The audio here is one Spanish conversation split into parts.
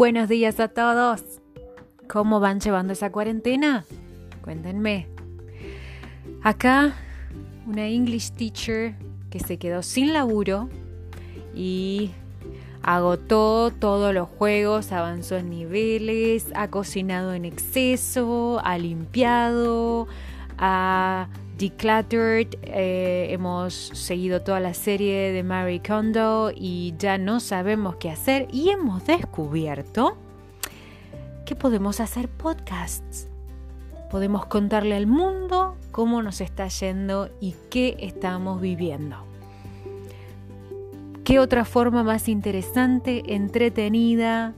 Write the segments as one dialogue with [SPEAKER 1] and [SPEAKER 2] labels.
[SPEAKER 1] Buenos días a todos. ¿Cómo van llevando esa cuarentena? Cuéntenme. Acá, una English teacher que se quedó sin laburo y agotó todos los juegos, avanzó en niveles, ha cocinado en exceso, ha limpiado, ha decluttered, eh, hemos seguido toda la serie de Mary Kondo y ya no sabemos qué hacer y hemos descubierto que podemos hacer podcasts. Podemos contarle al mundo cómo nos está yendo y qué estamos viviendo. ¿Qué otra forma más interesante, entretenida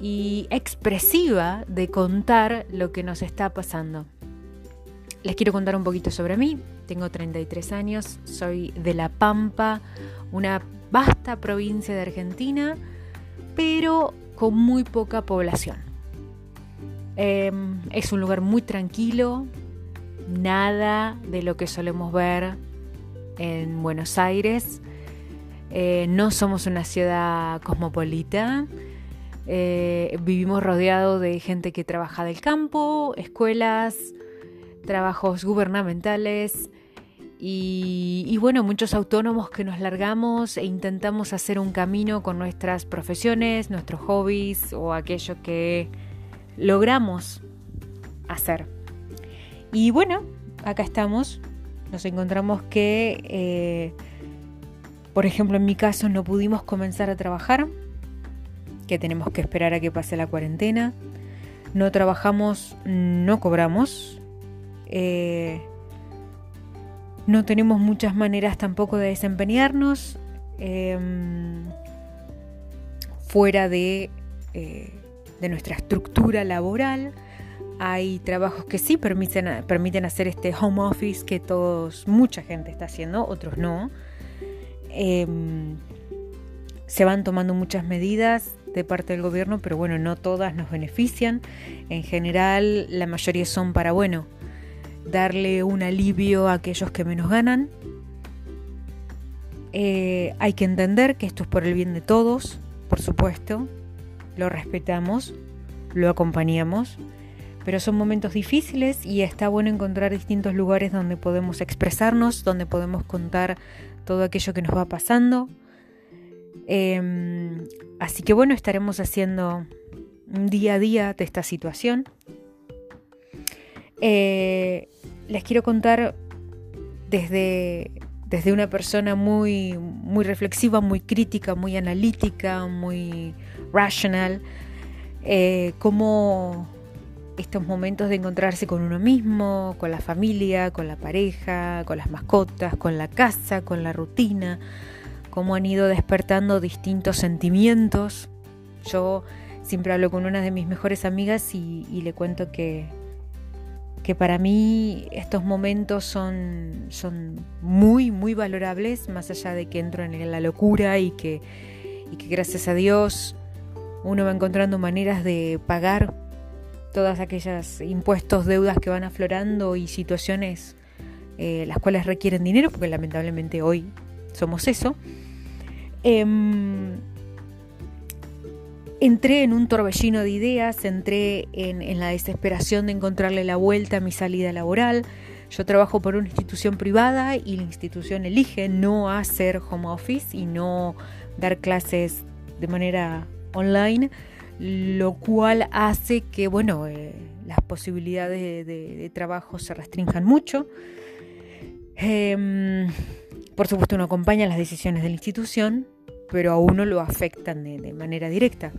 [SPEAKER 1] y expresiva de contar lo que nos está pasando? Les quiero contar un poquito sobre mí. Tengo 33 años, soy de La Pampa, una vasta provincia de Argentina, pero con muy poca población. Em, es un lugar muy tranquilo, nada de lo que solemos ver en Buenos Aires. Eh, no somos una ciudad cosmopolita. Eh, vivimos rodeados de gente que trabaja del campo, escuelas, trabajos gubernamentales y, bueno, muchos autónomos que nos largamos e intentamos hacer un camino con nuestras profesiones, nuestros hobbies o aquello que logramos hacer. Y bueno, acá estamos. Nos encontramos que, eh, por ejemplo, en mi caso no pudimos comenzar a trabajar, que tenemos que esperar a que pase la cuarentena. No trabajamos, no cobramos, eh, no tenemos muchas maneras tampoco de desempeñarnos em, fuera de, eh, de, nuestra estructura laboral. Hay trabajos que sí permiten, permiten hacer este home office que todos, mucha gente está haciendo, otros no. Em, se van tomando muchas medidas de parte del gobierno, pero bueno, no todas nos benefician. En general, la mayoría son para, bueno, darle un alivio a aquellos que menos ganan. Eh, hay que entender que esto es por el bien de todos, por supuesto, lo respetamos, lo acompañamos, pero son momentos difíciles y está bueno encontrar distintos lugares donde podemos expresarnos, donde podemos contar todo aquello que nos va pasando. Em, así que bueno, estaremos haciendo día a día de esta situación. Eh, les quiero contar desde, desde una persona muy, muy reflexiva, muy crítica, muy analítica, muy rational, eh, cómo estos momentos de encontrarse con uno mismo, con la familia, con la pareja, con las mascotas, con la casa, con la rutina, cómo han ido despertando distintos sentimientos. Yo siempre hablo con una de mis mejores amigas y le cuento que, que para mí estos momentos son, son muy, muy valorables, más allá de que entro en la locura y que, y que gracias a Dios uno va encontrando maneras de pagar todas aquellas impuestos, deudas que van aflorando y situaciones eh, las cuales requieren dinero, porque lamentablemente hoy somos eso. Em, entré en un torbellino de ideas, entré en, la desesperación de encontrarle la vuelta a mi salida laboral. Yo trabajo por una institución privada y la institución elige no hacer home office y no dar clases de manera online, lo cual hace que, bueno, eh, las posibilidades de, trabajo se restrinjan mucho. Em, por supuesto, uno acompaña las decisiones de la institución, pero a uno lo afectan de, manera directa.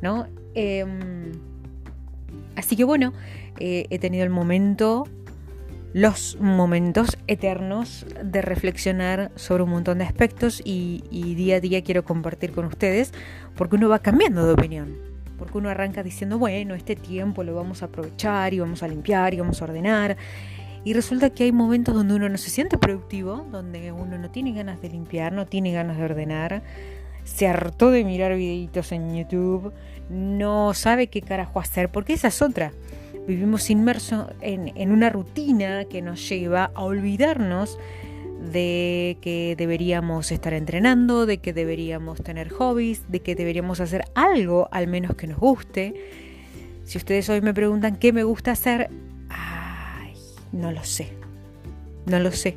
[SPEAKER 1] ¿no? Em, así que bueno, eh, he tenido el momento, los momentos eternos de reflexionar sobre un montón de aspectos y, y día a día quiero compartir con ustedes porque uno va cambiando de opinión. Porque uno arranca diciendo, bueno, este tiempo lo vamos a aprovechar y vamos a limpiar y vamos a ordenar y resulta que hay momentos donde uno no se siente productivo, donde uno no tiene ganas de limpiar, no tiene ganas de ordenar, se hartó de mirar videitos en YouTube, no sabe qué carajo hacer, porque esa es otra. Vivimos inmersos en, en una rutina que nos lleva a olvidarnos de que deberíamos estar entrenando, de que deberíamos tener hobbies, de que deberíamos hacer algo al menos que nos guste. Si ustedes hoy me preguntan qué me gusta hacer, no lo sé. No lo sé.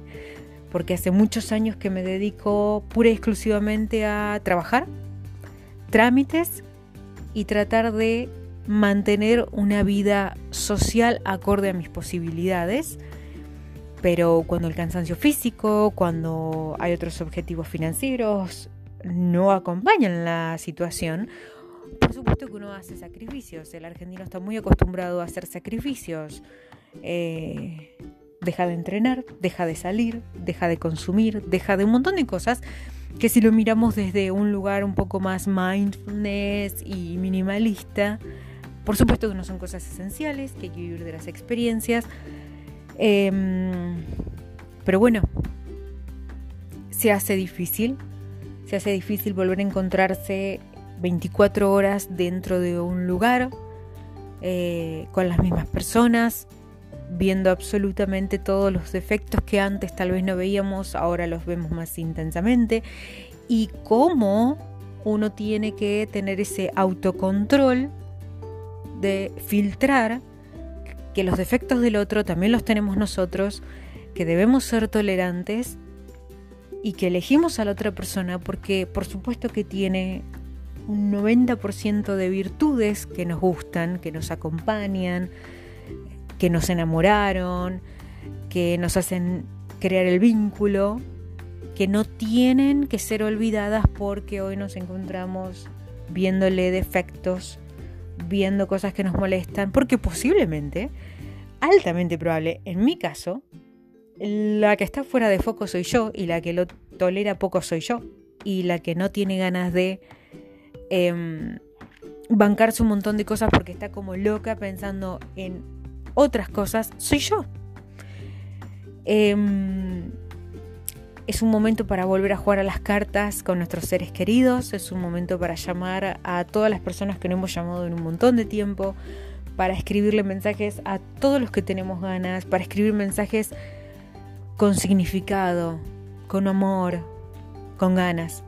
[SPEAKER 1] Porque hace muchos años que me dedico pura y exclusivamente a trabajar, trámites y tratar de mantener una vida social acorde a mis posibilidades pero cuando el cansancio físico, cuando hay otros objetivos financieros, no acompañan la situación, por supuesto que uno hace sacrificios. El argentino está muy acostumbrado a hacer sacrificios. Eh, deja de entrenar, deja de salir, deja de consumir, deja de un montón de cosas que si lo miramos desde un lugar un poco más mindfulness y minimalista, por supuesto que no son cosas esenciales, que hay que vivir de las experiencias, Em, pero bueno, se hace difícil, se hace difícil volver a encontrarse 24 horas dentro de un lugar, eh, con las mismas personas, viendo absolutamente todos los defectos que antes tal vez no veíamos, ahora los vemos más intensamente, y cómo uno tiene que tener ese autocontrol de filtrar que los defectos del otro también los tenemos nosotros, que debemos ser tolerantes y que elegimos a la otra persona porque por supuesto que tiene un 90% de virtudes que nos gustan, que nos acompañan, que nos enamoraron, que nos hacen crear el vínculo, que no tienen que ser olvidadas porque hoy nos encontramos viéndole defectos viendo cosas que nos molestan, porque posiblemente, altamente probable, en mi caso, la que está fuera de foco soy yo y la que lo tolera poco soy yo y la que no tiene ganas de em, bancarse un montón de cosas porque está como loca pensando en otras cosas soy yo. Em, es un momento para volver a jugar a las cartas con nuestros seres queridos, es un momento para llamar a todas las personas que no hemos llamado en un montón de tiempo, para escribirle mensajes a todos los que tenemos ganas, para escribir mensajes con significado, con amor, con ganas.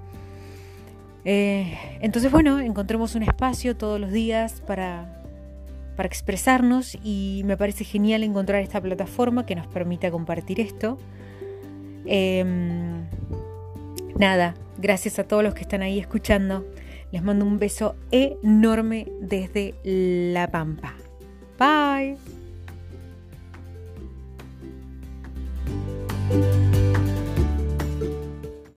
[SPEAKER 1] Eh, entonces, bueno, encontremos un espacio todos los días para, para expresarnos y me parece genial encontrar esta plataforma que nos permita compartir esto. Em, nada, gracias a todos los que están ahí escuchando. Les mando un beso enorme desde La Pampa. Bye.